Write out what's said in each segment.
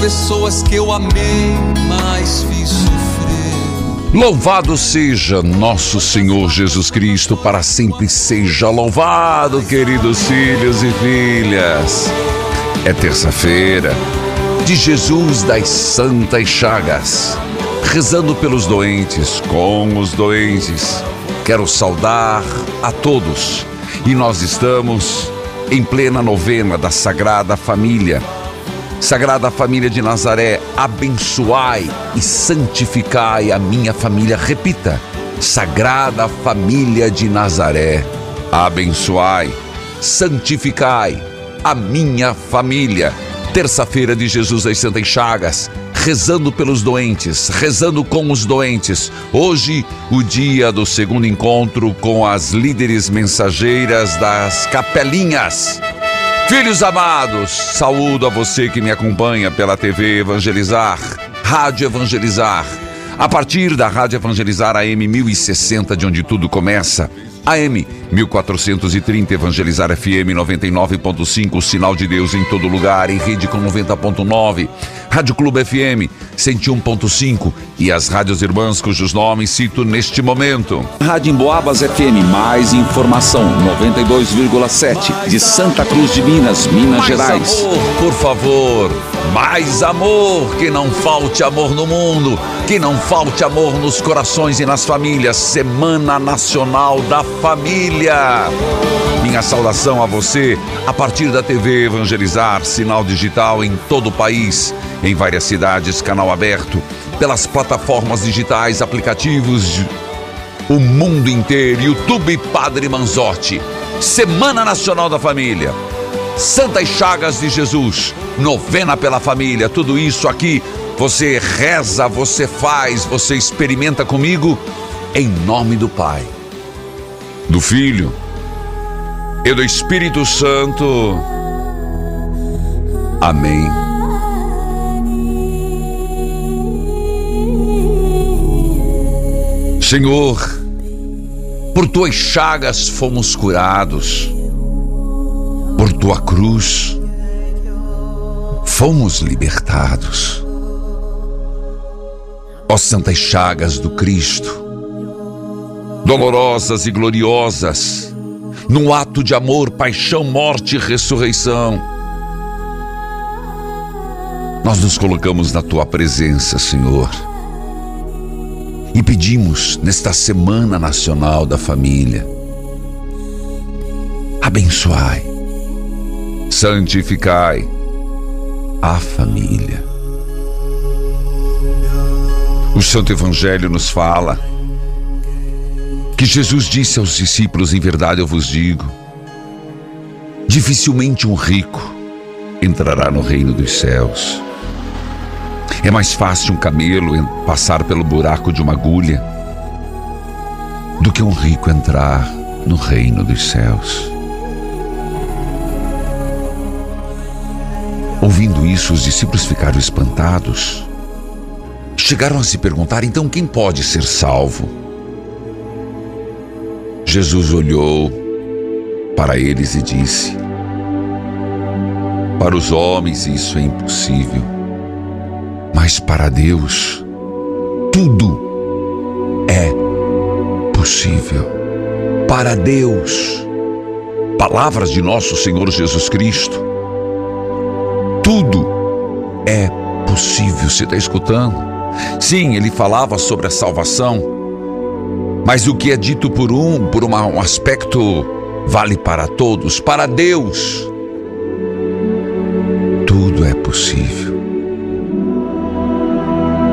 Pessoas que eu amei, mais fiz sofrer. Louvado seja nosso Senhor Jesus Cristo, para sempre seja louvado, queridos filhos e filhas. É terça-feira de Jesus das Santas Chagas, rezando pelos doentes, com os doentes Quero saudar a todos e nós estamos em plena novena da Sagrada Família. Sagrada Família de Nazaré, abençoai e santificai a minha família. Repita: Sagrada Família de Nazaré, abençoai, santificai a minha família. Terça-feira de Jesus das Santas Chagas, rezando pelos doentes, rezando com os doentes. Hoje, o dia do segundo encontro com as líderes mensageiras das capelinhas. Filhos amados, saúdo a você que me acompanha pela TV Evangelizar, Rádio Evangelizar. A partir da Rádio Evangelizar AM 1060, de onde tudo começa, AM 1430 Evangelizar FM 99.5, sinal de Deus em todo lugar, em rede com 90.9, Rádio Clube FM 101.5 e as rádios irmãs cujos nomes cito neste momento. Rádio Emboabas FM, mais informação 92,7 de Santa Cruz de Minas, Minas mais Gerais. Amor, por favor, mais amor, que não falte amor no mundo, que não falte amor nos corações e nas famílias. Semana Nacional da Família. Minha saudação a você a partir da TV Evangelizar, sinal digital em todo o país, em várias cidades, canal aberto, pelas plataformas digitais, aplicativos, o mundo inteiro, YouTube Padre Manzotti. Semana Nacional da Família. Santas Chagas de Jesus, novena pela família, tudo isso aqui você reza, você faz, você experimenta comigo, em nome do Pai, do Filho e do Espírito Santo. Amém. Senhor, por tuas chagas fomos curados, por tua cruz fomos libertados. Ó santas chagas do Cristo, dolorosas e gloriosas, num ato de amor, paixão, morte e ressurreição. Nós nos colocamos na tua presença, Senhor, e pedimos nesta Semana Nacional da Família: abençoai, santificai a família. O Santo Evangelho nos fala que Jesus disse aos discípulos: Em verdade eu vos digo, dificilmente um rico entrará no reino dos céus. É mais fácil um camelo passar pelo buraco de uma agulha do que um rico entrar no reino dos céus. Ouvindo isso, os discípulos ficaram espantados chegaram a se perguntar: então quem pode ser salvo? Jesus olhou para eles e disse: Para os homens isso é impossível, mas para Deus tudo é possível. Para Deus, palavras de nosso Senhor Jesus Cristo, tudo é possível. Você está escutando? Sim, ele falava sobre a salvação, mas o que é dito por um, por uma, um aspecto, vale para todos. Para Deus, tudo é possível.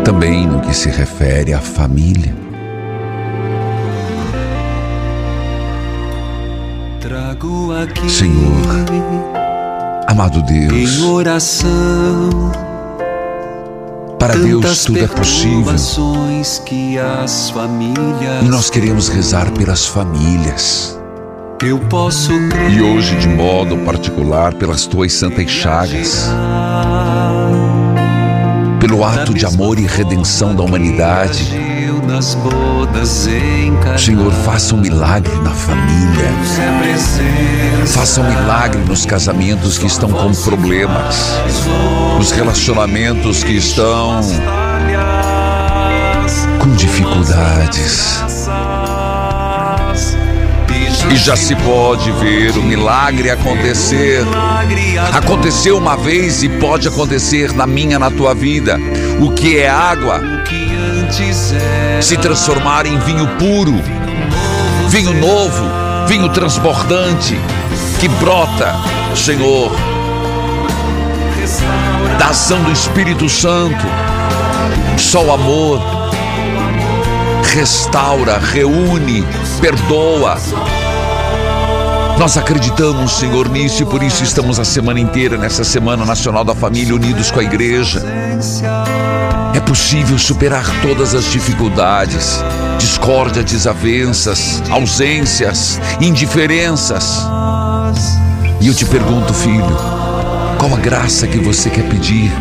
Também no que se refere à família. Senhor, amado Deus, em oração para Deus tudo é possível. E nós queremos rezar pelas famílias. Eu posso e hoje, de modo particular, pelas tuas santas chagas, pelo ato de amor e redenção da humanidade. Senhor, faça um milagre na família. Faça um milagre nos casamentos que estão com problemas, nos relacionamentos que estão com dificuldades. E já se pode ver o milagre acontecer. Aconteceu uma vez e pode acontecer na minha, na tua vida. O que é água se transformar em vinho puro, vinho novo, vinho transbordante que brota, Senhor, da ação do Espírito Santo. Só o amor restaura, reúne, perdoa. Nós acreditamos, Senhor, nisso e por isso estamos a semana inteira, nessa Semana Nacional da Família, unidos com a igreja. É possível superar todas as dificuldades, discórdia, desavenças, ausências, indiferenças. E eu te pergunto, filho, qual a graça que você quer pedir?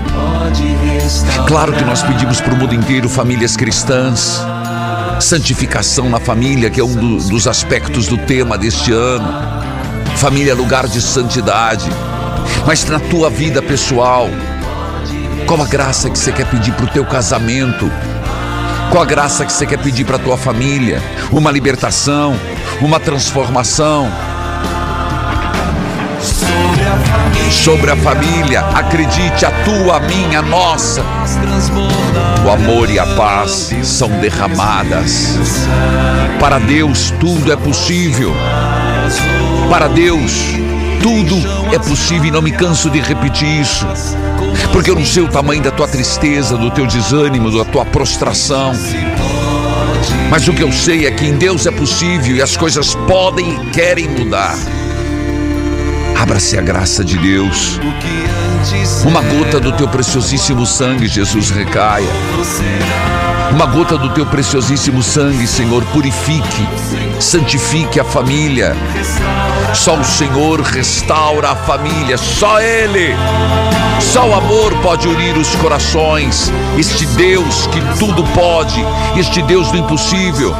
Claro que nós pedimos para o mundo inteiro famílias cristãs, santificação na família, que é um do, dos aspectos do tema deste ano. Família é lugar de santidade. Mas na tua vida pessoal, qual a graça que você quer pedir para o teu casamento? Qual a graça que você quer pedir para a tua família? Uma libertação, uma transformação. Sobre a família, acredite, a tua, a minha, a nossa. O amor e a paz são derramadas. Para Deus tudo é possível. Para Deus, tudo é possível e não me canso de repetir isso. Porque eu não sei o tamanho da tua tristeza, do teu desânimo, da tua prostração. Mas o que eu sei é que em Deus é possível e as coisas podem e querem mudar. Abra-se a graça de Deus. Uma gota do teu preciosíssimo sangue, Jesus, recaia. Uma gota do teu preciosíssimo sangue, Senhor, purifique, santifique a família. Só o Senhor restaura a família, só Ele. Só o amor pode unir os corações. Este Deus que tudo pode, este Deus do impossível.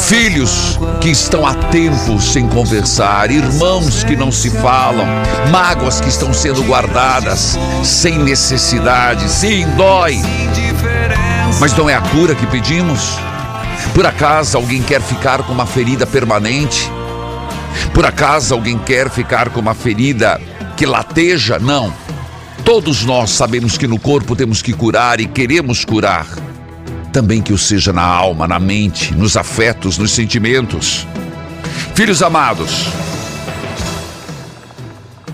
Filhos que estão há tempo sem conversar, irmãos que não se falam, mágoas que estão sendo guardadas sem necessidade. Sim, dói. Mas não é a cura que pedimos? Por acaso alguém quer ficar com uma ferida permanente? Por acaso alguém quer ficar com uma ferida que lateja? Não. Todos nós sabemos que no corpo temos que curar e queremos curar. Também que o seja na alma, na mente, nos afetos, nos sentimentos. Filhos amados,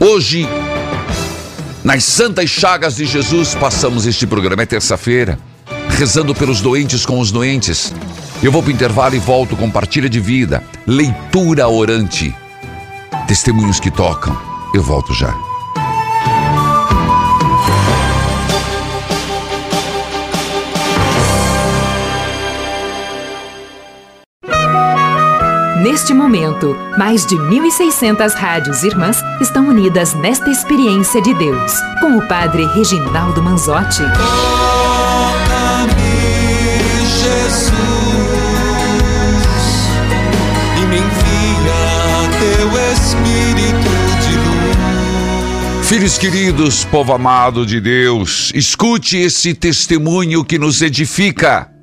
hoje, nas santas chagas de Jesus, passamos este programa. É terça-feira, rezando pelos doentes com os doentes. Eu vou para o intervalo e volto com partilha de vida, leitura orante, testemunhos que tocam. Eu volto já. Neste momento, mais de 1.600 rádios irmãs estão unidas nesta experiência de Deus, com o Padre Reginaldo Manzotti. Jesus, e me envia teu Espírito de luz. Filhos queridos, povo amado de Deus, escute esse testemunho que nos edifica.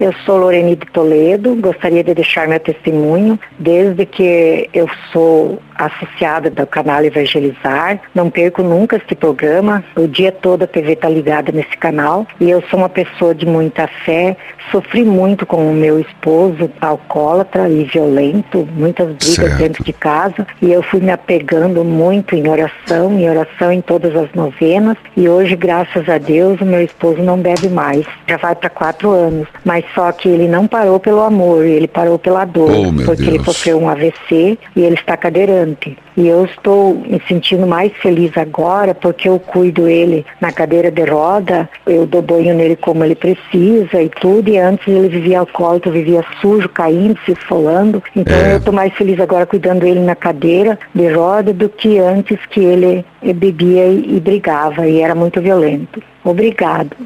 Eu sou Lorene de Toledo, gostaria de deixar meu testemunho. Desde que eu sou associada do canal Evangelizar, não perco nunca este programa. O dia todo a TV está ligada nesse canal e eu sou uma pessoa de muita fé. Sofri muito com o meu esposo, alcoólatra e violento, muitas brigas Certo. dentro de casa e eu fui me apegando muito em oração, em oração em todas as novenas e hoje, graças a Deus, o meu esposo não bebe mais. Já vai para quatro anos, mas só que ele não parou pelo amor, ele parou pela dor, Oh, porque ele Deus. sofreu um AVC e ele está cadeirante. E eu estou me sentindo mais feliz agora porque eu cuido ele na cadeira de roda, eu dou banho nele como ele precisa e tudo. E antes ele vivia alcoólico, vivia sujo, caindo, se esfolando. Então É. eu estou mais feliz agora cuidando ele na cadeira de roda do que antes que ele bebia e, e brigava e era muito violento. Obrigado.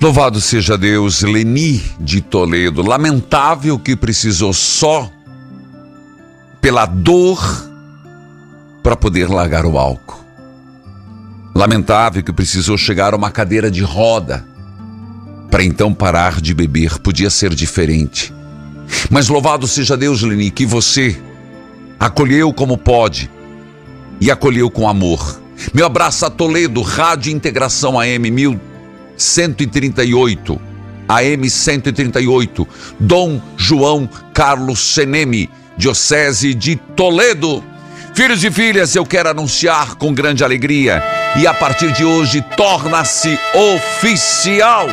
Louvado seja Deus, Leni de Toledo. Lamentável que precisou só pela dor para poder largar o álcool. Lamentável que precisou chegar a uma cadeira de roda para então parar de beber. Podia ser diferente. Mas louvado seja Deus, Leni, que você acolheu como pode e acolheu com amor. Meu abraço a Toledo, Rádio Integração AM 1138, AM 138, Dom João Carlos Seneme, Diocese de Toledo. Filhos e filhas, eu quero anunciar com grande alegria e a partir de hoje torna-se oficial.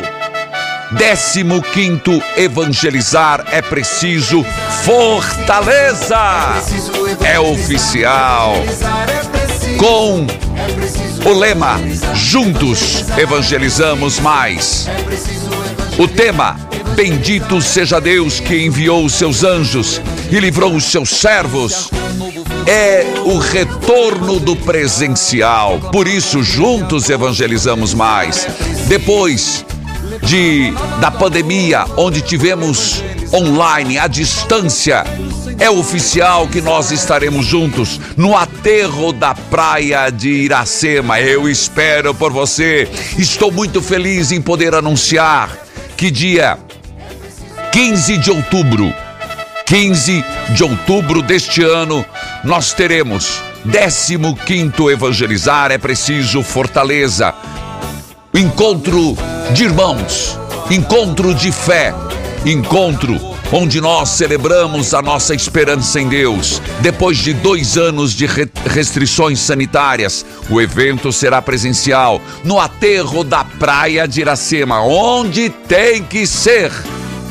15 Evangelizar é preciso fortaleza. É oficial. Com o lema Juntos Evangelizamos Mais. O tema Bendito seja Deus que enviou os seus anjos e livrou os seus servos. É o retorno do presencial. Por isso, juntos evangelizamos mais. Depois de da pandemia, onde tivemos online à distância, é oficial que nós estaremos juntos no aterro da praia de Iracema. Eu espero por você. Estou muito feliz em poder anunciar que dia 15 de outubro, 15 de outubro deste ano, nós teremos 15º Evangelizar é preciso Fortaleza. Encontro de irmãos, encontro de fé, encontro onde nós celebramos a nossa esperança em Deus. Depois de dois anos de re- restrições sanitárias, o evento será presencial no aterro da Praia de Iracema, onde tem que ser.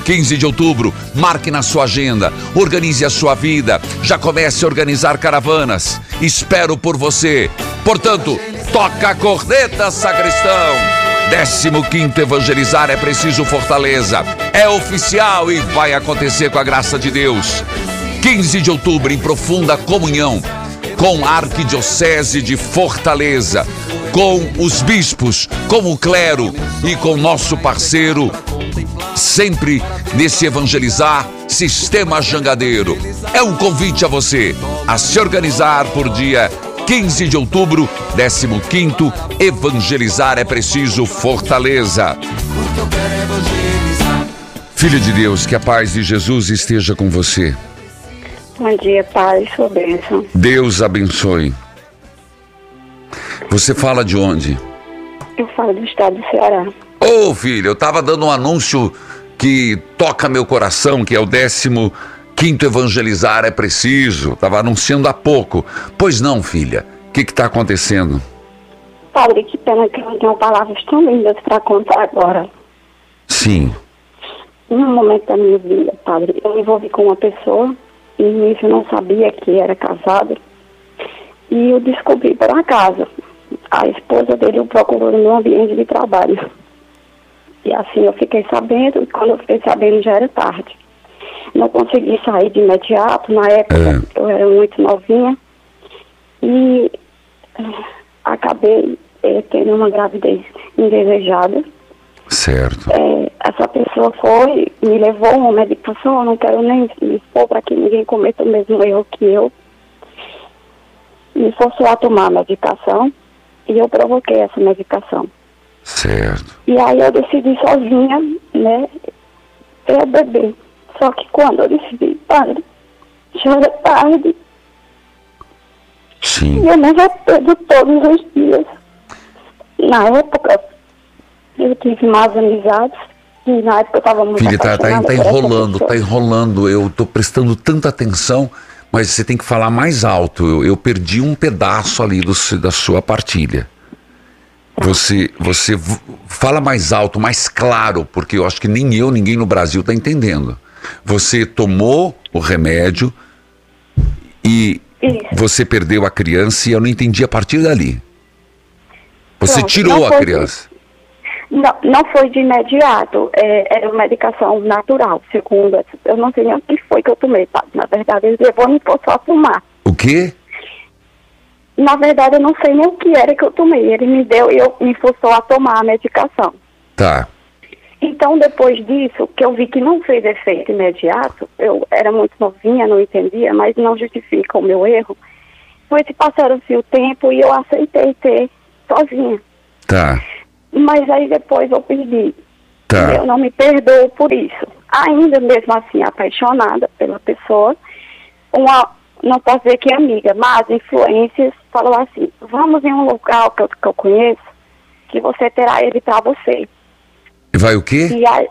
15 de outubro, marque na sua agenda, organize a sua vida, já comece a organizar caravanas. Espero por você. Portanto, toca a corneta, sacristão. 15 Evangelizar é preciso Fortaleza. É oficial e vai acontecer com a graça de Deus. 15 de outubro, em profunda comunhão com a Arquidiocese de Fortaleza, com os bispos, com o clero e com nosso parceiro, sempre nesse evangelizar Sistema Jangadeiro. É um convite a você a se organizar por dia 15 de outubro, 15 Evangelizar é preciso Fortaleza. Filho de Deus, que a paz de Jesus esteja com você. Bom dia, Pai, sua bênção. Deus abençoe. Você fala de onde? Eu falo do estado do Ceará. Ô filho, eu tava dando um anúncio que toca meu coração, que é o 15 quinto evangelizar é preciso. Tava anunciando há pouco. Pois não, filha. O que que tá acontecendo? Padre, que pena que eu não tenho palavras tão lindas para contar agora. Sim. Em um momento da minha vida, Padre, eu me envolvi com uma pessoa e no início eu não sabia que era casado. E eu descobri por acaso. A esposa dele o procurou no meu ambiente de trabalho. E assim eu fiquei sabendo, e quando eu fiquei sabendo já era tarde. Não consegui sair de imediato, na época eu era muito novinha. E eh, acabei eh, tendo uma gravidez indesejada. Certo. É, essa pessoa foi, me levou uma medicação, eu não quero nem me expor para que ninguém cometa o mesmo erro que eu. Me forçou a tomar a medicação e eu provoquei essa medicação. Certo. E aí eu decidi sozinha, né, eu beber. Só que quando eu decidi, padre, já era tarde Sim. e eu me arrependo todos os dias. Na época, eu tive más amizades, e na época eu estava muito Filha, tá, tá, tá enrolando, tá enrolando. Eu tô prestando tanta atenção, mas você tem que falar mais alto. Eu, eu perdi um pedaço ali do, da sua partilha. Você, você v- fala mais alto, mais claro, porque eu acho que nem eu, ninguém no Brasil tá entendendo. Você tomou o remédio e Isso. você perdeu a criança e eu não entendi a partir dali. Você Pronto, tirou a criança. Não, não foi de imediato, é, era uma medicação natural, segundo. Eu não sei nem o que foi que eu tomei, tá? Na verdade, ele levou me forçou a tomar. O quê? Na verdade, eu não sei nem o que era que eu tomei. Ele me deu e eu me forçou a tomar a medicação. Tá. Então, depois disso, que eu vi que não fez efeito imediato, eu era muito novinha, não entendia, mas não justifica o meu erro. Foi se passaram-se o tempo e eu aceitei ter sozinha. Tá. Mas aí depois eu perdi. Tá. Eu não me perdoo por isso. Ainda mesmo assim, apaixonada pela pessoa, uma, não posso dizer que é amiga, mas influências falou assim, vamos em um local que eu, que eu conheço, que você terá ele para você. E vai o quê? E aí,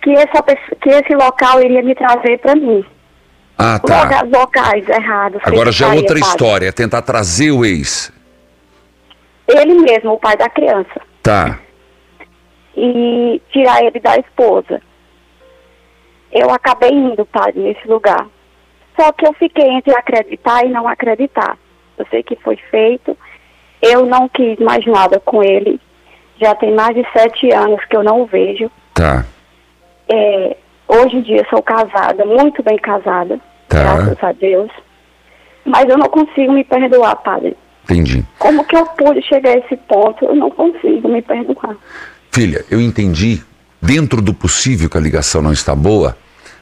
que, essa, que esse local iria me trazer para mim. Ah, tá. Locais, locais errados. Agora já é feitiçaria, outra história, é tentar trazer o ex. Ele mesmo, o pai da criança. Tá. e tirar ele da esposa. Eu acabei indo para nesse lugar. Só que eu fiquei entre acreditar e não acreditar. Eu sei que foi feito. Eu não quis mais nada com ele. Já tem mais de sete anos que eu não o vejo. Tá. É, hoje em dia sou casada, muito bem casada, Tá. graças a Deus. Mas eu não consigo me perdoar, padre. Entendi. Como que eu pude chegar a esse ponto? Eu não consigo me perdoar. Filha, eu entendi, dentro do possível que a ligação não está boa,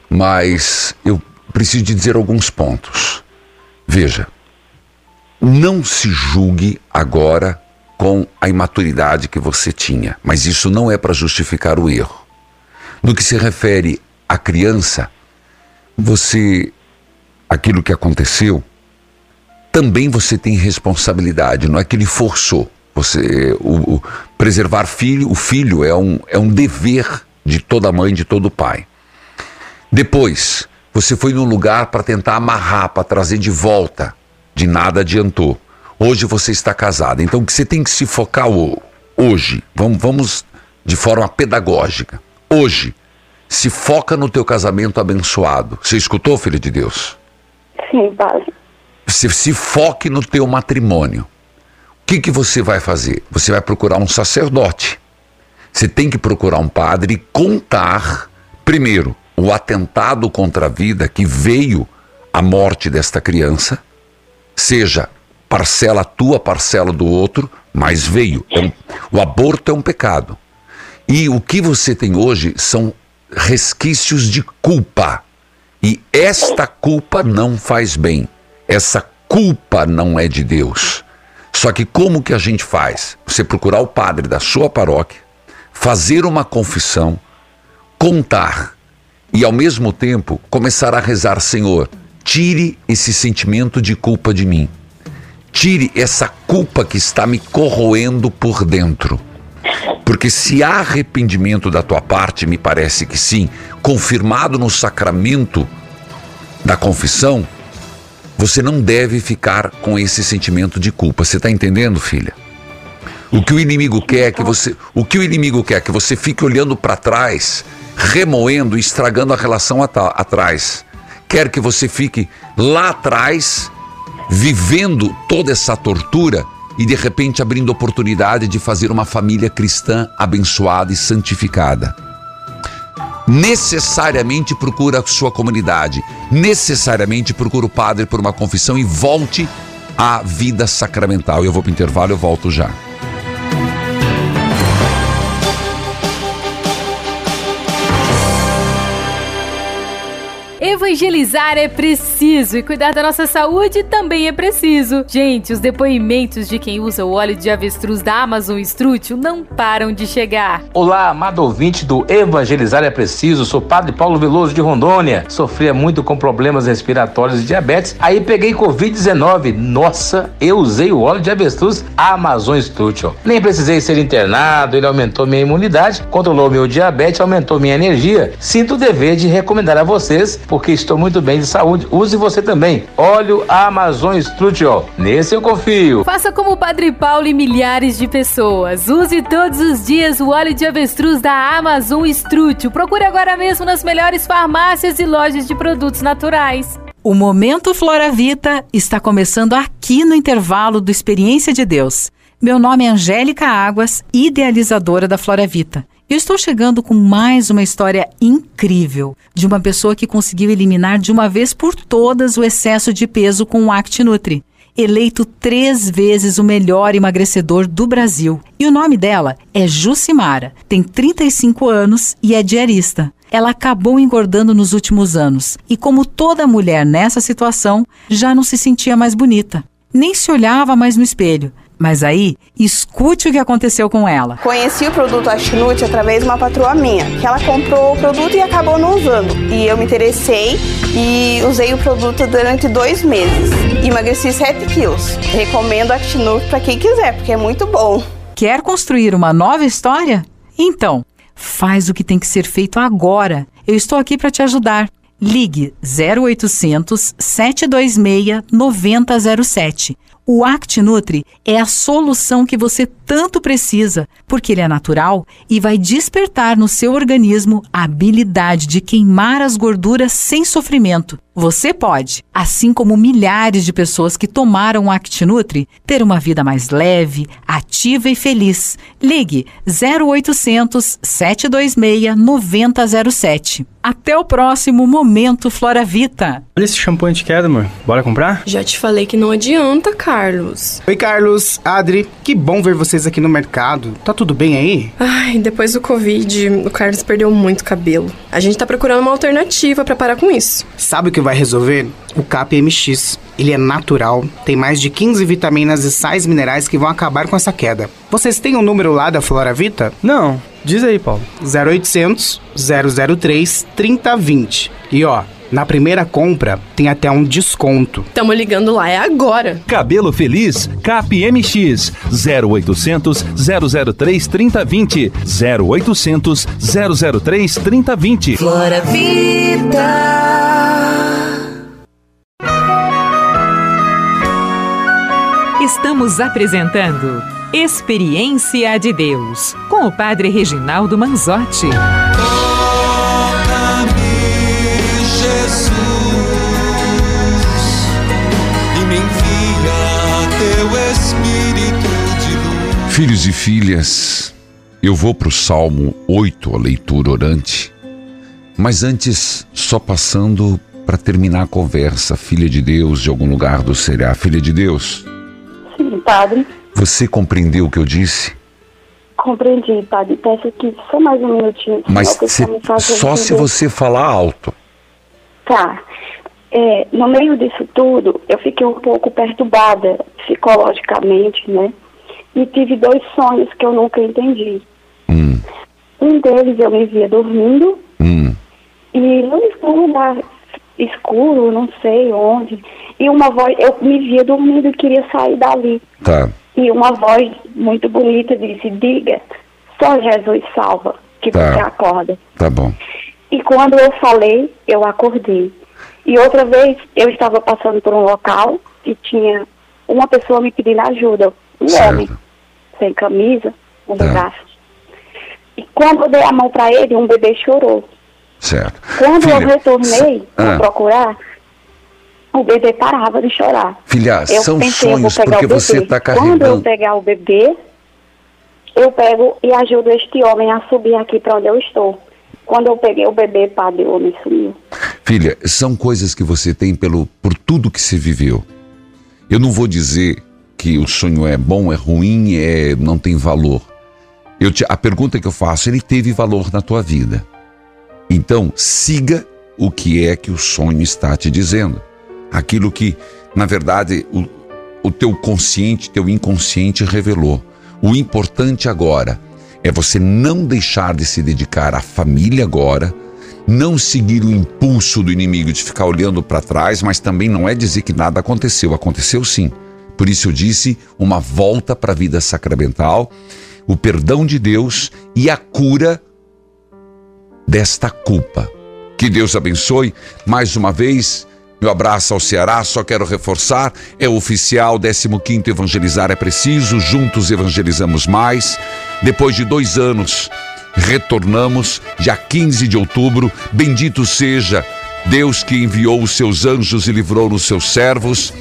mas eu preciso de dizer alguns pontos. Veja, não se julgue agora com a imaturidade que você tinha, mas isso não é para justificar o erro. No que se refere à criança, você, aquilo que aconteceu, também você tem responsabilidade, não é que ele forçou. Você, o, o- preservar filho, o filho é um, é um dever de toda mãe, de todo pai. Depois, você foi num lugar para tentar amarrar, para trazer de volta. De nada adiantou. Hoje você está casada. Então, o que você tem que se focar hoje, vamos, vamos de forma pedagógica. Hoje, se foca no teu casamento abençoado. Você escutou, filho de Deus? Sim, padre. se, se foque no teu matrimônio. O que, que você vai fazer? Você vai procurar um sacerdote. Você tem que procurar um padre e contar, primeiro, o atentado contra a vida que veio a morte desta criança, seja parcela tua, parcela do outro, mas veio. É um- o aborto é um pecado. E o que você tem hoje são resquícios de culpa. E esta culpa não faz bem. Essa culpa não é de Deus. Só que como que a gente faz? Você procurar o padre da sua paróquia, fazer uma confissão, contar e ao mesmo tempo começar a rezar, Senhor, tire esse sentimento de culpa de mim. Tire essa culpa que está me corroendo por dentro. Porque se há arrependimento da tua parte, me parece que sim, confirmado no sacramento da confissão, você não deve ficar com esse sentimento de culpa. Você está entendendo, filha? O que o inimigo quer é que você, o que o inimigo quer é que você fique olhando para trás, remoendo, estragando a relação atrás. Quer que você fique lá atrás, vivendo toda essa tortura e de repente abrindo oportunidade de fazer uma família cristã abençoada e santificada necessariamente procura a sua comunidade, necessariamente procura o padre por uma confissão e volte à vida sacramental. Eu vou para o intervalo, eu volto já. Evangelizar é preciso e cuidar da nossa saúde também é preciso. Gente, os depoimentos de quem usa o óleo de avestruz da Amazon Strútil não param de chegar. Olá, amado ouvinte do Evangelizar é Preciso. Sou Padre Paulo Veloso de Rondônia. Sofria muito com problemas respiratórios e diabetes. Aí peguei Covid-19. Nossa, eu usei o óleo de avestruz Amazon Strútil. Nem precisei ser internado, ele aumentou minha imunidade, controlou meu diabetes, aumentou minha energia. Sinto o dever de recomendar a vocês, porque estou muito bem de saúde. Use você também. Óleo Amazon Strutio. Nesse eu confio. Faça como o Padre Paulo e milhares de pessoas. Use todos os dias o óleo de avestruz da Amazon Strutio. Procure agora mesmo nas melhores farmácias e lojas de produtos naturais. O Momento Flora Vita está começando aqui no intervalo do Experiência de Deus. Meu nome é Angélica Águas, idealizadora da Flora Vita. Eu estou chegando com mais uma história incrível de uma pessoa que conseguiu eliminar de uma vez por todas o excesso de peso com o ActiNutri. Eleito três vezes o melhor emagrecedor do Brasil. E o nome dela é Jucimara, tem 35 anos e é diarista. Ela acabou engordando nos últimos anos e, como toda mulher nessa situação, já não se sentia mais bonita. Nem se olhava mais no espelho mas aí, escute o que aconteceu com ela. Conheci o produto Ashnut através de uma patroa minha, que ela comprou o produto e acabou não usando. E eu me interessei e usei o produto durante dois meses. Emagreci 7 quilos. Recomendo Ashnut para quem quiser, porque é muito bom. Quer construir uma nova história? Então, faz o que tem que ser feito agora. Eu estou aqui para te ajudar. Ligue 0800 726 9007 o ActiNutri é a solução que você tanto precisa, porque ele é natural e vai despertar no seu organismo a habilidade de queimar as gorduras sem sofrimento. Você pode, assim como milhares de pessoas que tomaram o ActiNutri, ter uma vida mais leve, ativa e feliz. Ligue 0800 726 9007. Até o próximo Momento Flora Vita. Olha esse shampoo anti-queda, amor. Bora comprar? Já te falei que não adianta, Carlos. Oi, Carlos. Adri, que bom ver vocês aqui no mercado. Tá tudo bem aí? Ai, depois do Covid, o Carlos perdeu muito cabelo. A gente tá procurando uma alternativa para parar com isso. Sabe o que vai resolver? O CAP-MX. Ele é natural, tem mais de 15 vitaminas e sais minerais que vão acabar com essa queda. Vocês têm o um número lá da Flora Vita? Não. Diz aí, Paulo. 0800 003 3020. E ó, na primeira compra, tem até um desconto. Tamo ligando lá, é agora. Cabelo Feliz, CapMX, 0800 003 3020. 0800 003 3020. Flora Vida. Estamos apresentando Experiência de Deus com o Padre Reginaldo Manzotti. Filhos e filhas, eu vou para o Salmo 8, a leitura orante, mas antes, só passando para terminar a conversa, filha de Deus, de algum lugar do Será, filha de Deus. Padre. Você compreendeu o que eu disse? Compreendi, padre. Peço que só mais um minutinho. Mas se, só se você falar alto. Tá. É, no meio disso tudo, eu fiquei um pouco perturbada psicologicamente, né? e tive dois sonhos que eu nunca entendi. Hum. Um deles eu me via dormindo hum. e num lugar escuro, não sei onde, e uma voz, eu me via dormindo e queria sair dali. Tá. E uma voz muito bonita disse, diga, só Jesus salva, que tá. você acorda. Tá bom. E quando eu falei, eu acordei. E outra vez, eu estava passando por um local e tinha uma pessoa me pedindo ajuda, um certo. homem sem camisa, um Tá. braço. E quando eu dei a mão para ele, um bebê chorou. Certo. Quando eu retornei para ah. procurar, o bebê parava de chorar. Filha, eu são pensei, sonhos porque você está Quando eu carregando. pegar o bebê, eu pego e ajudo este homem a subir aqui para onde eu estou. Quando eu peguei o bebê, padre, o homem sumiu. Filha, são coisas que você tem pelo, por tudo que você viveu. Eu não vou dizer que o sonho é bom, é ruim, é, não tem valor. Eu te, a pergunta que eu faço, ele teve valor na tua vida. Então, siga o que é que o sonho está te dizendo. Aquilo que, na verdade, o, o teu consciente, teu inconsciente revelou. O importante agora é você não deixar de se dedicar à família agora, não seguir o impulso do inimigo de ficar olhando para trás, mas também não é dizer que nada aconteceu. Aconteceu sim. Por isso eu disse uma volta para a vida sacramental, o perdão de Deus e a cura desta culpa. Que Deus abençoe mais uma vez. Meu abraço ao Ceará, só quero reforçar, é oficial, 15º Evangelizar é Preciso, juntos evangelizamos mais. Depois de dois anos, retornamos, dia 15 de outubro, bendito seja Deus que enviou os seus anjos e livrou os seus servos.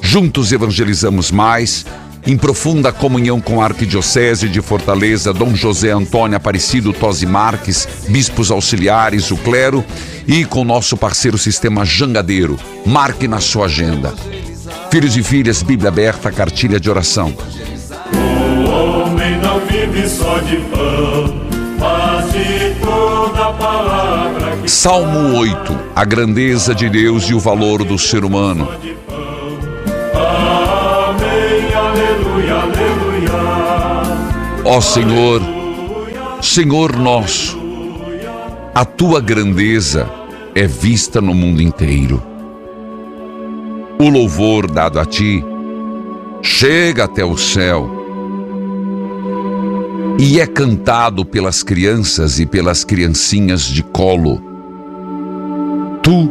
Juntos evangelizamos mais, em profunda comunhão com a Arquidiocese de Fortaleza, Dom José Antônio Aparecido Tosi Marques, bispos auxiliares, o clero e com nosso parceiro Sistema Jangadeiro. Marque na sua agenda. Filhos e filhas, Bíblia aberta, cartilha de oração. O homem não vive só de pão, mas de toda palavra que Salmo 8. A grandeza de Deus e o valor do ser humano. Ó Senhor, Senhor nosso, a tua grandeza é vista no mundo inteiro. O louvor dado a ti chega até o céu e é cantado pelas crianças e pelas criancinhas de colo. Tu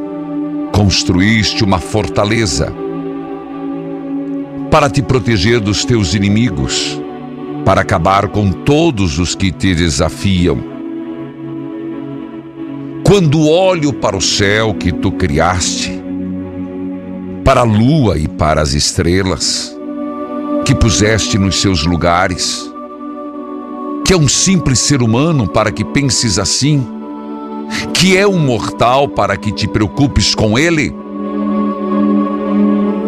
construíste uma fortaleza para te proteger dos teus inimigos, para acabar com todos os que te desafiam. Quando olho para o céu que tu criaste, para a lua e para as estrelas, que puseste nos seus lugares, que é um simples ser humano para que penses assim, que é um mortal para que te preocupes com ele.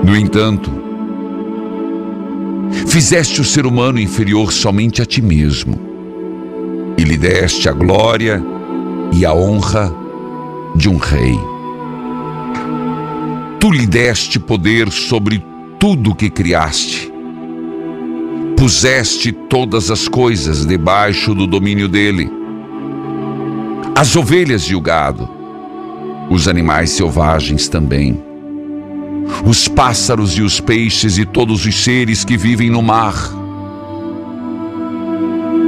No entanto, fizeste o ser humano inferior somente a ti mesmo e lhe deste a glória e a honra de um rei. Tu lhe deste poder sobre tudo que criaste. Puseste todas as coisas debaixo do domínio dele. As ovelhas e o gado, os animais selvagens também, os pássaros e os peixes e todos os seres que vivem no mar.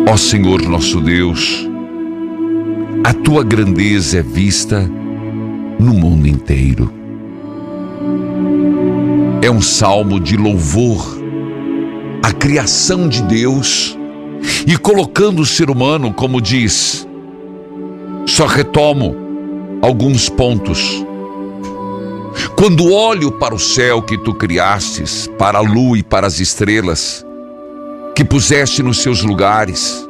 Ó Senhor nosso Deus, a tua grandeza é vista no mundo inteiro. É um salmo de louvor à criação de Deus e colocando o ser humano, como diz, só retomo alguns pontos. Quando olho para o céu que tu criastes, para a lua e para as estrelas, que puseste nos seus lugares,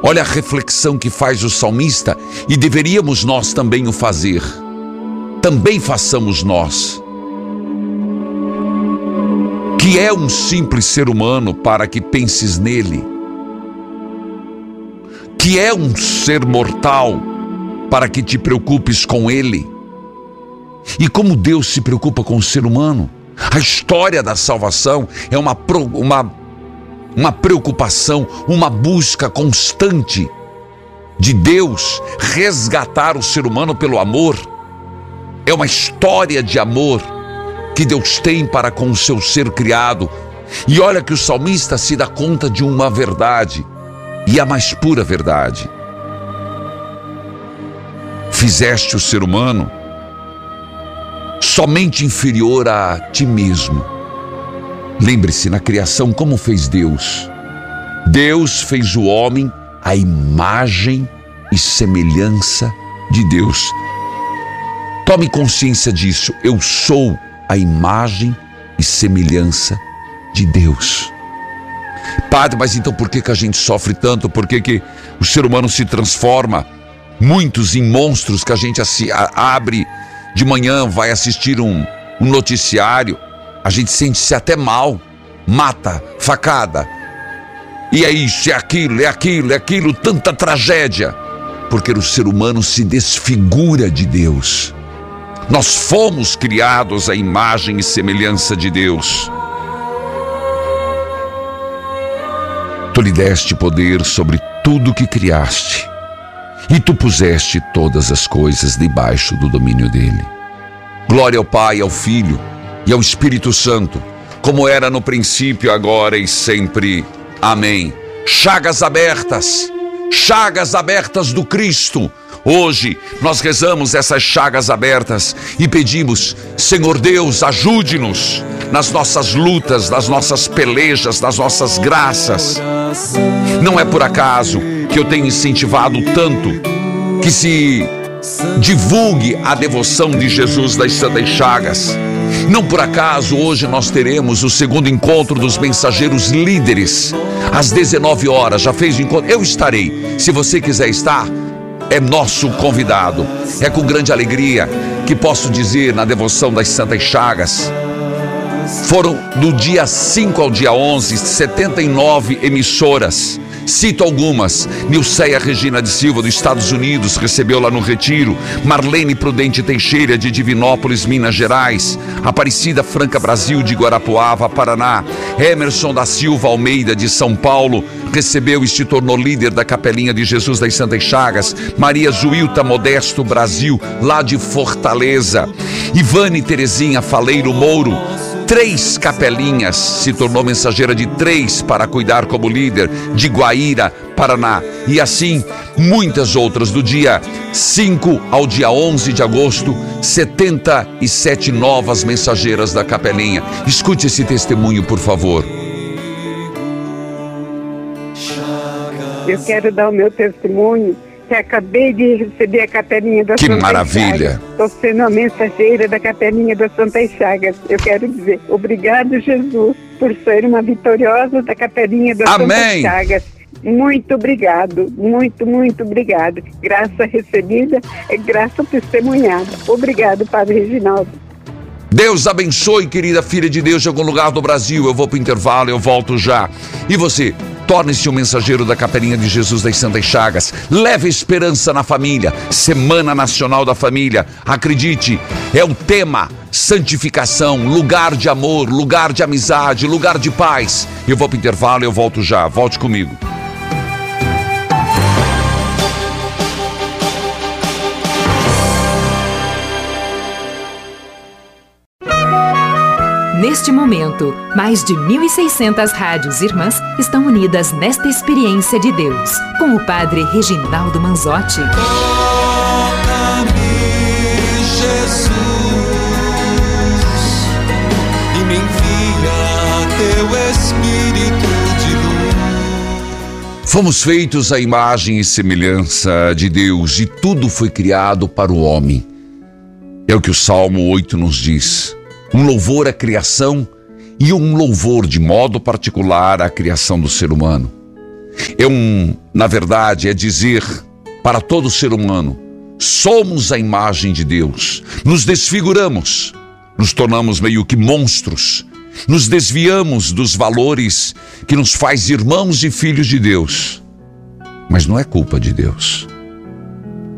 olha a reflexão que faz o salmista e deveríamos nós também o fazer. Também façamos nós. Que é um simples ser humano para que penses nele. Que é um ser mortal para que te preocupes com ele. E como Deus se preocupa com o ser humano. A história da salvação é uma, uma, uma preocupação, uma busca constante de Deus resgatar o ser humano pelo amor. É uma história de amor que Deus tem para com o seu ser criado. E olha que o salmista se dá conta de uma verdade, e a mais pura verdade. Fizeste o ser humano somente inferior a ti mesmo. Lembre-se, na criação, como fez Deus? Deus fez o homem à imagem e semelhança de Deus. Tome consciência disso. Eu sou a imagem e semelhança de Deus. Padre, mas então por que, que a gente sofre tanto? Por que, que o ser humano se transforma? Muitos em monstros que a gente abre de manhã, vai assistir um, um noticiário, a gente sente-se até mal, mata, facada. E é isso, é aquilo, é aquilo, é aquilo, tanta tragédia. porque o ser humano se desfigura de Deus. Nós fomos criados à imagem e semelhança de Deus. Tu lhe deste poder sobre tudo que criaste, e tu puseste todas as coisas debaixo do domínio dele. Glória ao Pai, ao Filho e ao Espírito Santo, como era no princípio, agora e sempre. Amém. Chagas abertas, chagas abertas do Cristo. Hoje nós rezamos essas chagas abertas e pedimos, Senhor Deus, ajude-nos nas nossas lutas, nas nossas pelejas, nas nossas graças. Não é por acaso que eu tenho incentivado tanto que se divulgue a devoção de Jesus das Santas Chagas. Não por acaso hoje nós teremos o segundo encontro dos mensageiros líderes às 19 horas. Já fez o encontro? Eu estarei. Se você quiser estar, é nosso convidado. É com grande alegria que posso dizer na devoção das Santas Chagas. Foram do dia 5 ao dia 11, 79 emissoras Cito algumas: Nilceia Regina de Silva, dos Estados Unidos, recebeu lá no Retiro. Marlene Prudente Teixeira, de Divinópolis, Minas Gerais. Aparecida Franca Brasil, de Guarapuava, Paraná. Emerson da Silva Almeida, de São Paulo, recebeu e se tornou líder da Capelinha de Jesus das Santas Chagas. Maria Zuilta Modesto Brasil, lá de Fortaleza. Ivane Terezinha Faleiro Mouro três capelinhas, se tornou mensageira de três para cuidar como líder de Guaíra, Paraná. E assim, muitas outras. Do dia 5 ao dia 11 de agosto, 77 novas mensageiras da capelinha. Escute esse testemunho, por favor. Eu quero dar o meu testemunho que acabei de receber a capelinha da Que Santa maravilha! Estou sendo a mensageira da capelinha da Santa Chagas. Eu quero dizer, obrigado, Jesus, por ser uma vitoriosa da capelinha da Amém. Santa Chagas. Muito obrigado, muito, muito obrigado. Graça recebida é graça testemunhada. Obrigado, Padre Reginaldo. Deus abençoe, querida filha de Deus, de algum lugar do Brasil. Eu vou para o intervalo, eu volto já. E você, torne-se um mensageiro da Capelinha de Jesus das Santas Chagas. Leve esperança na família. Semana Nacional da Família. Acredite, é o tema santificação, lugar de amor, lugar de amizade, lugar de paz. Eu vou para o intervalo, eu volto já. Volte comigo. Neste momento, mais de 1.600 rádios irmãs estão unidas nesta experiência de Deus, com o Padre Reginaldo Manzotti. Jesus, e me envia teu Espírito de luz. Fomos feitos à imagem e semelhança de Deus e tudo foi criado para o homem. É o que o Salmo 8 nos diz. Um louvor à criação e um louvor de modo particular à criação do ser humano. É um, na verdade, é dizer para todo ser humano: somos a imagem de Deus, nos desfiguramos, nos tornamos meio que monstros, nos desviamos dos valores que nos faz irmãos e filhos de Deus. Mas não é culpa de Deus.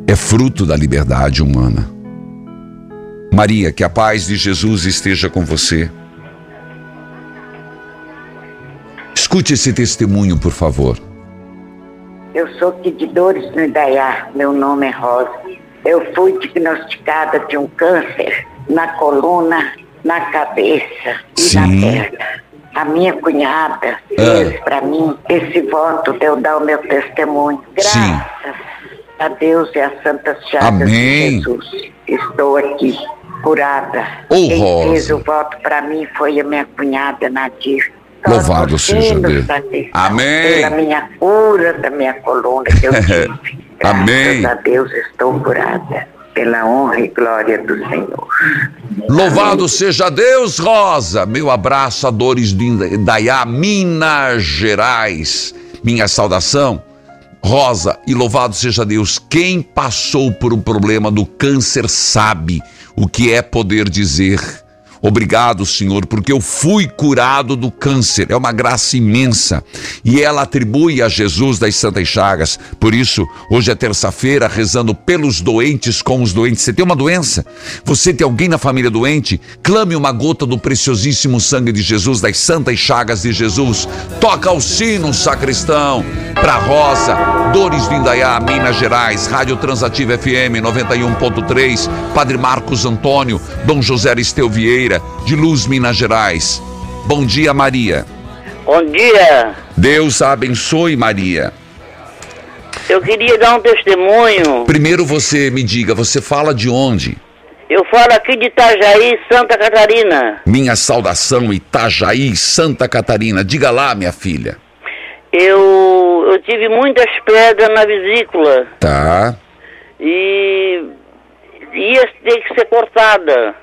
É fruto da liberdade humana. Maria, que a paz de Jesus esteja com você. Escute esse testemunho, por favor. Eu sou aqui de Dores no Indaiá, meu nome é Rosa. Eu fui diagnosticada de um câncer na coluna, na cabeça e Sim. na perna. A minha cunhada fez para mim esse voto de eu dar o meu testemunho. Graças a Deus e a Santas Chagas Amém. de Jesus. Estou aqui, curada. Ô, Quem Rosa. fez o voto para mim foi a minha cunhada Nadir. Louvado seja Deus. Amém. Pela minha cura da minha coluna que eu tive. Amém. Graças a Deus estou curada. Pela honra e glória do Senhor. Louvado seja Deus, Rosa. Meu abraço a Dores do Indaiá, Minas Gerais. Minha saudação. Rosa, e louvado seja Deus. Quem passou por um problema do câncer sabe o que é poder dizer: Obrigado, Senhor, porque eu fui curado do câncer. É uma graça imensa. E ela atribui a Jesus das Santas Chagas. Por isso, hoje é terça-feira, rezando pelos doentes com os doentes. Você tem uma doença? Você tem alguém na família doente? Clame uma gota do preciosíssimo sangue de Jesus, das Santas Chagas de Jesus. Toca o sino, sacristão. Pra Rosa, Dores do Indaiá, Minas Gerais, Rádio Transativa FM 91.3, Padre Marcos Antônio, Dom José Aristeu Vieira, de Luz, Minas Gerais. Bom dia, Maria. Bom dia. Deus abençoe, Maria. Eu queria dar um testemunho. Primeiro você me diga, você fala de onde? Eu falo aqui de Itajaí, Santa Catarina. Minha saudação, Itajaí, Santa Catarina. Diga lá, minha filha. Eu, eu tive muitas pedras na vesícula Tá, e ia ter que ser cortada.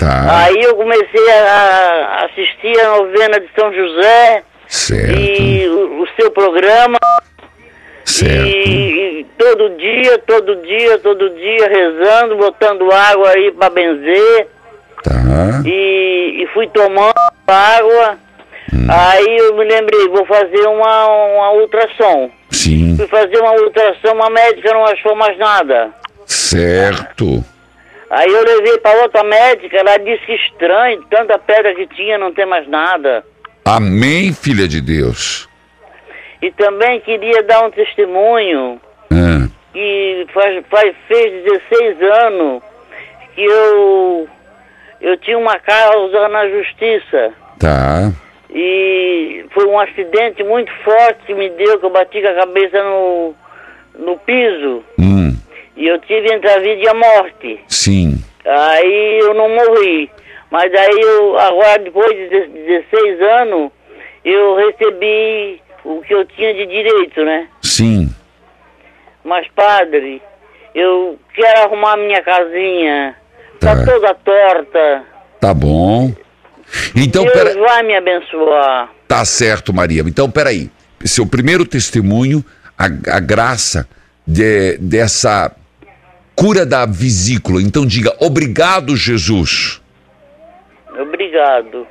Tá. Aí eu comecei a assistir a novena de São José Certo. e o, o seu programa. Certo. E, e todo dia, todo dia, todo dia rezando, botando água aí para benzer. Tá. E, e fui tomando água. Hum. Aí eu me lembrei, vou fazer uma, uma ultrassom. Sim. Fui fazer uma ultrassom, a médica não achou mais nada. Certo. Aí eu levei para outra médica, ela disse que estranho, tanta pedra que tinha, não tem mais nada. Amém, filha de Deus. E também queria dar um testemunho Ah, que faz, faz, fez 16 anos que eu, eu tinha uma causa na justiça. tá. E foi um acidente muito forte que me deu, que eu bati com a cabeça no, no piso. Hum, E eu tive entre a vida e a morte. sim. Aí eu não morri. Mas aí eu, agora depois de 16 anos, eu recebi o que eu tinha de direito, né? Sim. Mas padre, eu quero arrumar minha casinha. Tá, Tá. toda torta. Tá bom. Então, Deus pera... vai me abençoar. Tá certo, Maria. Então, peraí. Seu primeiro testemunho, a, a graça de- dessa cura da vesícula. Então, diga, obrigado, Jesus. Obrigado.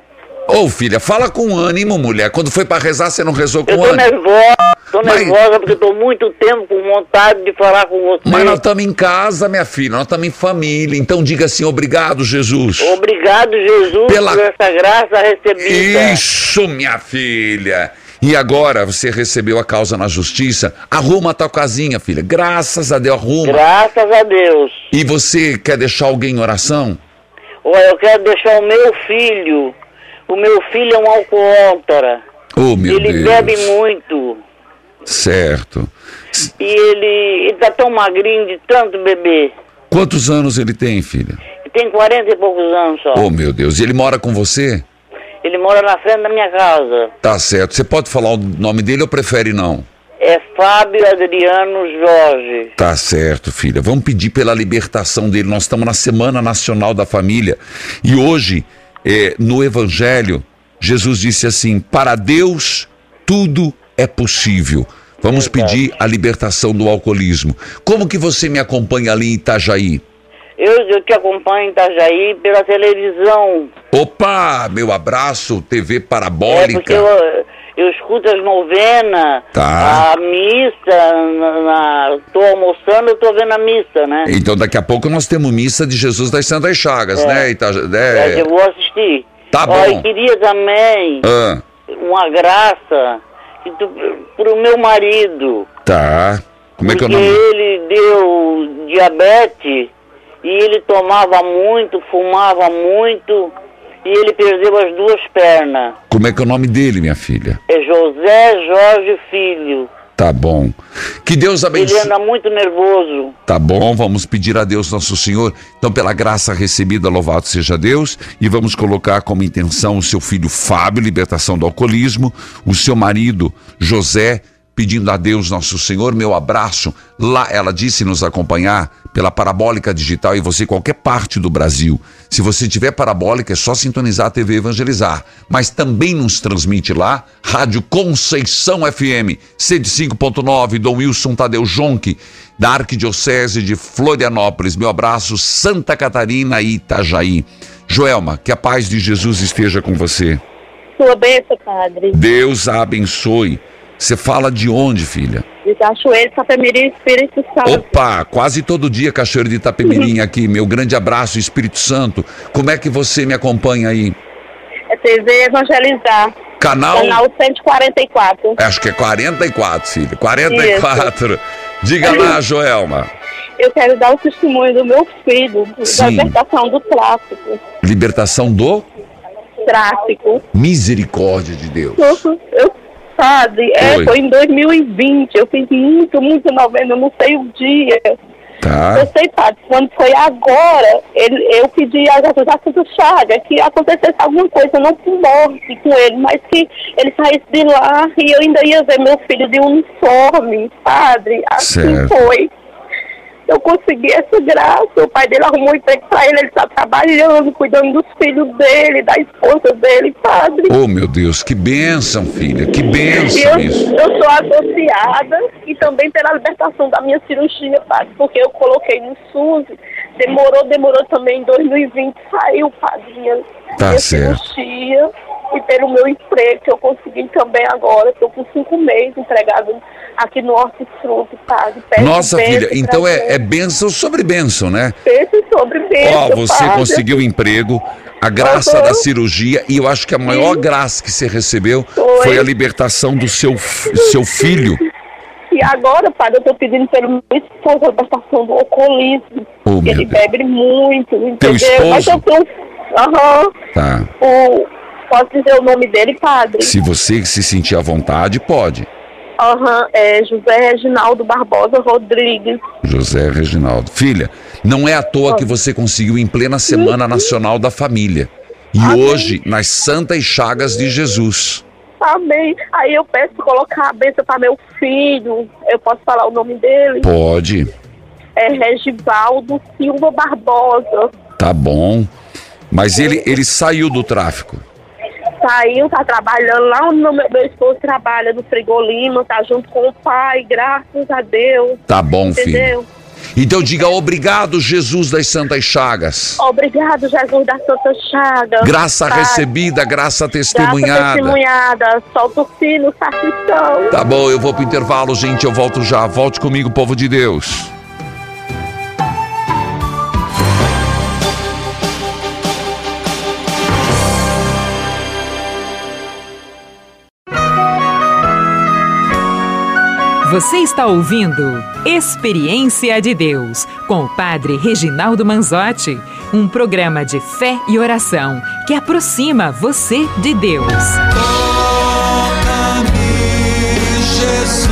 Ô, filha, fala com ânimo, mulher. Quando foi pra rezar, você não rezou com Eu tô ânimo? nervosa, tô Mas- nervosa porque tô muito tempo com vontade de falar com você. Mas nós estamos em casa, minha filha, nós estamos em família. Então diga assim, obrigado, Jesus. Obrigado, Jesus, Pela- por essa graça recebida. Isso, minha filha. E agora você recebeu a causa na justiça. Arruma a tua casinha, filha. Graças a Deus, arruma. Graças a Deus. E você quer deixar alguém em oração? Olha, eu quero deixar o meu filho. O meu filho é um alcoólatra. Oh, meu ele Deus. bebe muito. Certo. E ele, ele tá tão magrinho de tanto beber. Quantos anos ele tem, filha? Ele tem 40 e poucos anos só. Oh, meu Deus. E ele mora com você? Ele mora na frente da minha casa. Tá certo. Você pode falar o nome dele ou prefere não? É Fábio Adriano Jorge. Tá certo, filha. Vamos pedir pela libertação dele. Nós estamos na Semana Nacional da Família. E hoje, eh, no Evangelho, Jesus disse assim: Para Deus tudo é possível. Vamos pedir a libertação do alcoolismo. Como que você me acompanha ali em Itajaí? Eu, eu te acompanho em Itajaí pela televisão. Opa, meu abraço, TV É parabólica. porque eu, eu escuto as novenas, Tá. a missa, na, na- tô almoçando, eu tô vendo a missa, né? Então daqui a pouco nós temos missa de Jesus das Santas Chagas, É. né? Itaja... É, é. eu vou assistir. Tá Ó, bom. e queria também Ah, uma graça que tu, pro meu marido. tá. Como é que é o porque nome? ele deu diabetes e ele tomava muito, fumava muito e ele perdeu as duas pernas. Como é que é o nome dele, minha filha? É José Jorge Filho. Tá bom. Que Deus Ele abençoe. anda muito nervoso. Tá bom, vamos pedir a Deus Nosso Senhor. Então, pela graça recebida, louvado seja Deus. E vamos colocar como intenção o seu filho Fábio, libertação do alcoolismo. O seu marido José, pedindo a Deus Nosso Senhor meu abraço. Lá ela disse nos acompanhar pela parabólica digital e você qualquer parte do Brasil. Se você tiver parabólica é só sintonizar a TV Evangelizar, mas também nos transmite lá Rádio Conceição FM 105.9 Dom Wilson Tadeu Jonque da Arquidiocese de Florianópolis. Meu abraço Santa Catarina e Itajaí. Joelma, que a paz de Jesus esteja com você. Sua bênção, padre. Deus a abençoe. Você fala de onde, filha? De Cachoeiro, Itapemirim, Espírito Santo. Opa, quase todo dia Cachoeiro de Itapemirim aqui. Meu grande abraço, Espírito Santo. Como é que você me acompanha aí? É TV Evangelizar. Canal? Canal 144. Acho que é 44, filha. 44. Diga lá, Joelma. Eu quero dar o testemunho do meu filho, da Sim. libertação do tráfico. Libertação do Tráfico. misericórdia de Deus. Eu, padre, é, Oi. foi em 2020. Eu fiz muito, muito novembro, eu não sei o dia. Tá. Eu sei, padre, quando foi agora, ele, eu pedi a Jesus a Santa Chaga que acontecesse alguma coisa, não com morte com ele, mas que ele saísse de lá e eu ainda ia ver meu filho de uniforme, padre. Assim Certo. foi. Eu consegui essa graça, o pai dele arrumou um emprego pra ele, ele está trabalhando, cuidando dos filhos dele, da esposa dele, padre. Oh, meu Deus, que bênção, filha. Que bênção eu, isso. eu sou associada e também pela libertação da minha cirurgia, padre, porque eu coloquei no SUS, demorou, demorou também em 2020, saiu, padre, minha, Tá minha certo. cirurgia e pelo meu emprego, que eu consegui também agora, estou com cinco meses empregado aqui no Hortifruti, padre. Peço Nossa, bênção filha, então é, é bênção sobre bênção, né? Pense sobre bênção, Ó, você padre. conseguiu emprego, a graça Aham. da cirurgia, e eu acho que a maior graça que você recebeu Foi. foi a libertação do seu, seu filho. E agora, padre, eu tô pedindo pelo meu esposo a libertação do alcoolismo. Oh, ele Deus. bebe muito, entendeu? Teu esposo? Mas eu tenho... Aham. Tá. O... Posso dizer o nome dele, padre? Se você se sentir à vontade, pode. Aham, é José Reginaldo Barbosa Rodrigues. José Reginaldo. Filha, não é à toa que você conseguiu em plena Semana Nacional da Família. E hoje, nas Santas Chagas de Jesus. Amém. Aí eu peço colocar a benção para meu filho. Eu posso falar o nome dele? Pode. É Regivaldo Silva Barbosa. Tá bom. Mas ele, ele saiu do tráfico. Saiu, tá trabalhando lá onde meu, meu esposo trabalha, no Frigolima, tá junto com o pai, graças a Deus. Tá bom, filho. Entendeu? Então diga obrigado, Jesus das Santas Chagas. Obrigado, Jesus da Santa Chaga. Graça Pai. recebida, graça Graça testemunhada. testemunhada. Solta o sino, sacristão. Tá bom, eu vou pro intervalo, gente. Eu volto já. Volte comigo, povo de Deus. Você está ouvindo Experiência de Deus com o Padre Reginaldo Manzotti, um programa de fé e oração que aproxima você de Deus. Jesus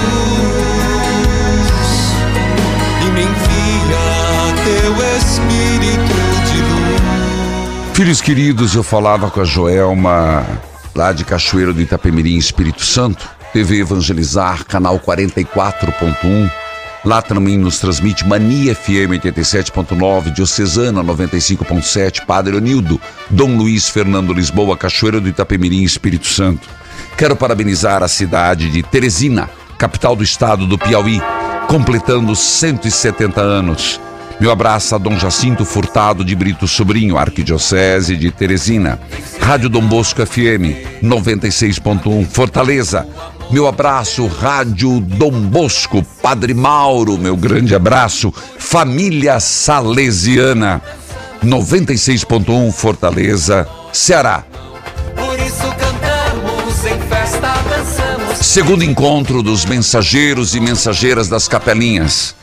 e me envia teu Espírito de luz. Filhos queridos, eu falava com a Joelma, lá de Cachoeiro do Itapemirim, Espírito Santo, TV Evangelizar, canal 44.1. Lá também nos transmite Mania FM 87.9, Diocesana 95.7, Padre Onildo, Dom Luiz Fernando Lisboa, Cachoeira do Itapemirim, Espírito Santo. Quero parabenizar a cidade de Teresina, capital do estado do Piauí, completando 170 anos. Meu abraço a Dom Jacinto Furtado de Brito Sobrinho, Arquidiocese de Teresina. Rádio Dom Bosco FM 96.1, Fortaleza. Meu abraço, Rádio Dom Bosco, Padre Mauro, meu grande abraço. Família Salesiana 96.1, Fortaleza, Ceará. Por isso cantamos em festa, dançamos. Segundo encontro dos mensageiros e mensageiras das capelinhas.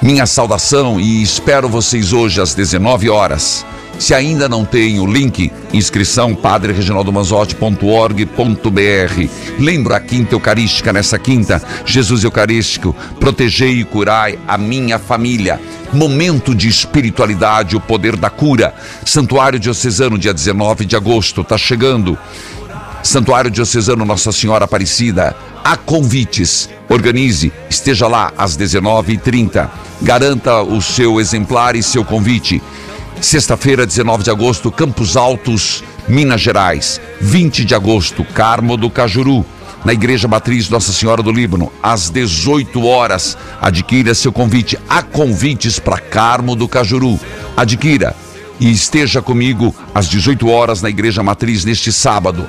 Minha saudação e espero vocês hoje às 19 horas. Se ainda não tem o link, inscrição padrereginaldomanzotti.org.br. Lembro a quinta eucarística nessa quinta, Jesus Eucarístico, protegei e curai a minha família. Momento de espiritualidade, o poder da cura. Santuário Diocesano, dia 19 de agosto, tá chegando. Santuário Diocesano Nossa Senhora Aparecida, Há convites. Organize, esteja lá às 19h30. Garanta o seu exemplar e seu convite. Sexta-feira, 19 de agosto, Campos Altos, Minas Gerais. 20 de agosto, Carmo do Cajuru na Igreja Matriz Nossa Senhora do Líbano, às 18 horas. Adquira seu convite. Há convites para Carmo do Cajuru. Adquira e esteja comigo às 18 horas na Igreja Matriz neste sábado.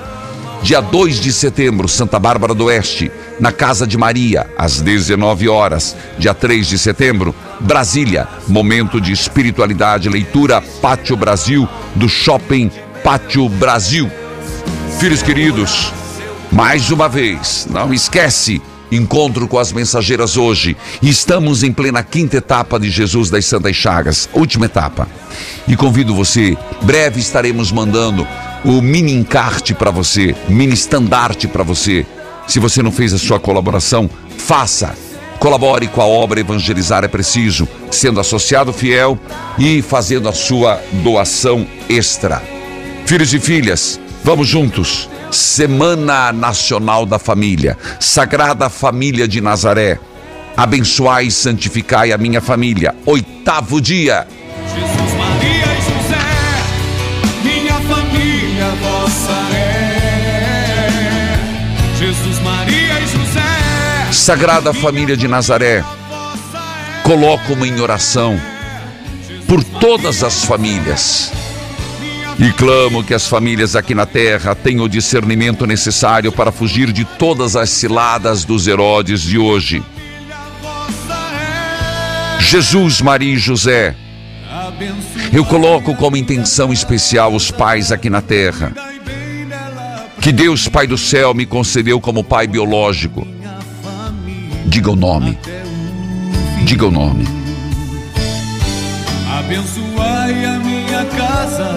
Dia 2 de setembro, Santa Bárbara do Oeste, na Casa de Maria, às 19 horas. Dia 3 de setembro, Brasília, momento de espiritualidade, leitura Pátio Brasil, do Shopping Pátio Brasil. Filhos queridos, mais uma vez, não esquece, encontro com as mensageiras hoje. Estamos em plena quinta etapa de Jesus das Santas Chagas, última etapa. E convido você, breve estaremos mandando o mini encarte para você, mini estandarte para você. Se você não fez a sua colaboração, faça. Colabore com a obra Evangelizar é Preciso, sendo associado fiel e fazendo a sua doação extra. Filhos e filhas, vamos juntos Semana Nacional da Família, Sagrada Família de Nazaré. Abençoai e santificai a minha família. Oitavo dia. Sagrada Família de Nazaré, coloco-me em oração por todas as famílias e clamo que as famílias aqui na terra tenham o discernimento necessário para fugir de todas as ciladas dos Herodes de hoje. Jesus, Maria e José, eu coloco como intenção especial os pais aqui na terra. Que Deus, Pai do céu, me concedeu como pai biológico. Diga o nome. Diga o nome. Abençoai a minha casa.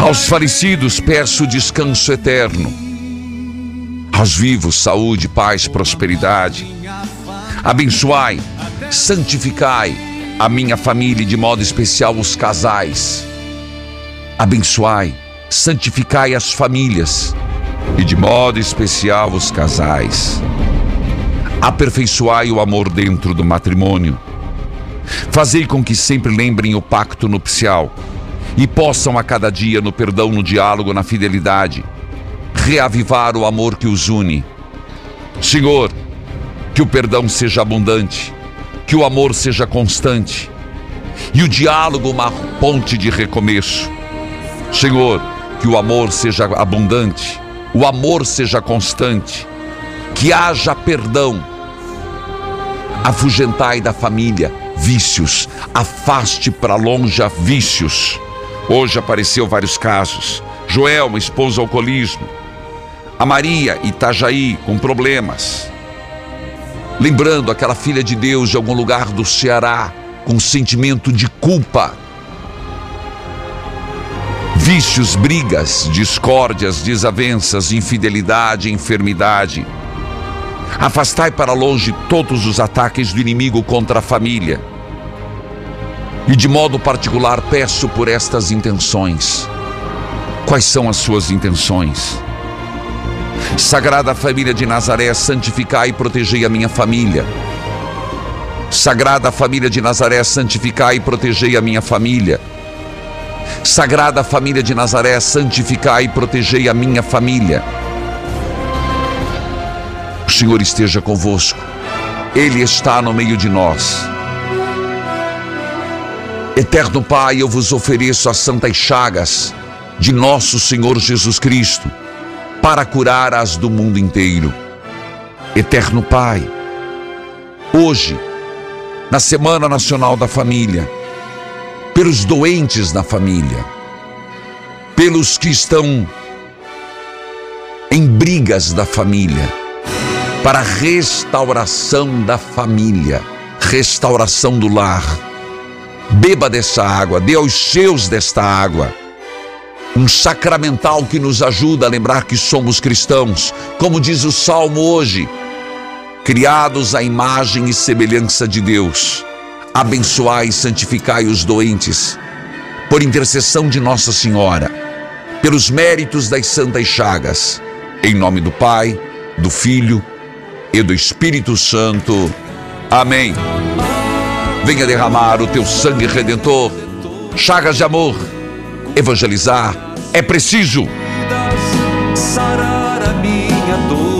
Aos falecidos peço descanso eterno. Aos vivos, saúde, paz, prosperidade. Abençoai, santificai a minha família e de modo especial os casais. Abençoai, santificai as famílias e de modo especial os casais. Aperfeiçoai o amor dentro do matrimônio. Fazei com que sempre lembrem o pacto nupcial e possam a cada dia, no perdão, no diálogo, na fidelidade, reavivar o amor que os une. Senhor, que o perdão seja abundante, que o amor seja constante e o diálogo uma ponte de recomeço. Senhor, que o amor seja abundante, o amor seja constante, que haja perdão. Afugentai da família vícios, afaste para longe a vícios. Hoje apareceu vários casos. Joel, uma esposa alcoolismo. A Maria, Itajaí, com problemas. Lembrando aquela filha de Deus de algum lugar do Ceará, com sentimento de culpa. Vícios, brigas, discórdias, desavenças, infidelidade, enfermidade. Afastai para longe todos os ataques do inimigo contra a família. E de modo particular peço por estas intenções. Quais são as suas intenções? Sagrada Família de Nazaré, santificai e protegei a minha família. Sagrada Família de Nazaré, santificai e protegei a minha família. Sagrada Família de Nazaré, santificai e protegei a minha família. Senhor esteja convosco. Ele está no meio de nós. Eterno Pai, eu vos ofereço as santas chagas de nosso Senhor Jesus Cristo para curar as do mundo inteiro. Eterno Pai, hoje, na Semana Nacional da Família, pelos doentes na família, pelos que estão em brigas da família, para a restauração da família, restauração do lar. Beba dessa água, dê aos seus desta água. Um sacramental que nos ajuda a lembrar que somos cristãos, como diz o salmo hoje, criados à imagem e semelhança de Deus. Abençoai e santificai os doentes, por intercessão de Nossa Senhora, pelos méritos das santas chagas, em nome do Pai, do Filho e do Espírito Santo. Amém. Venha derramar o teu sangue redentor, chagas de amor, evangelizar é preciso. Sarar a minha dor.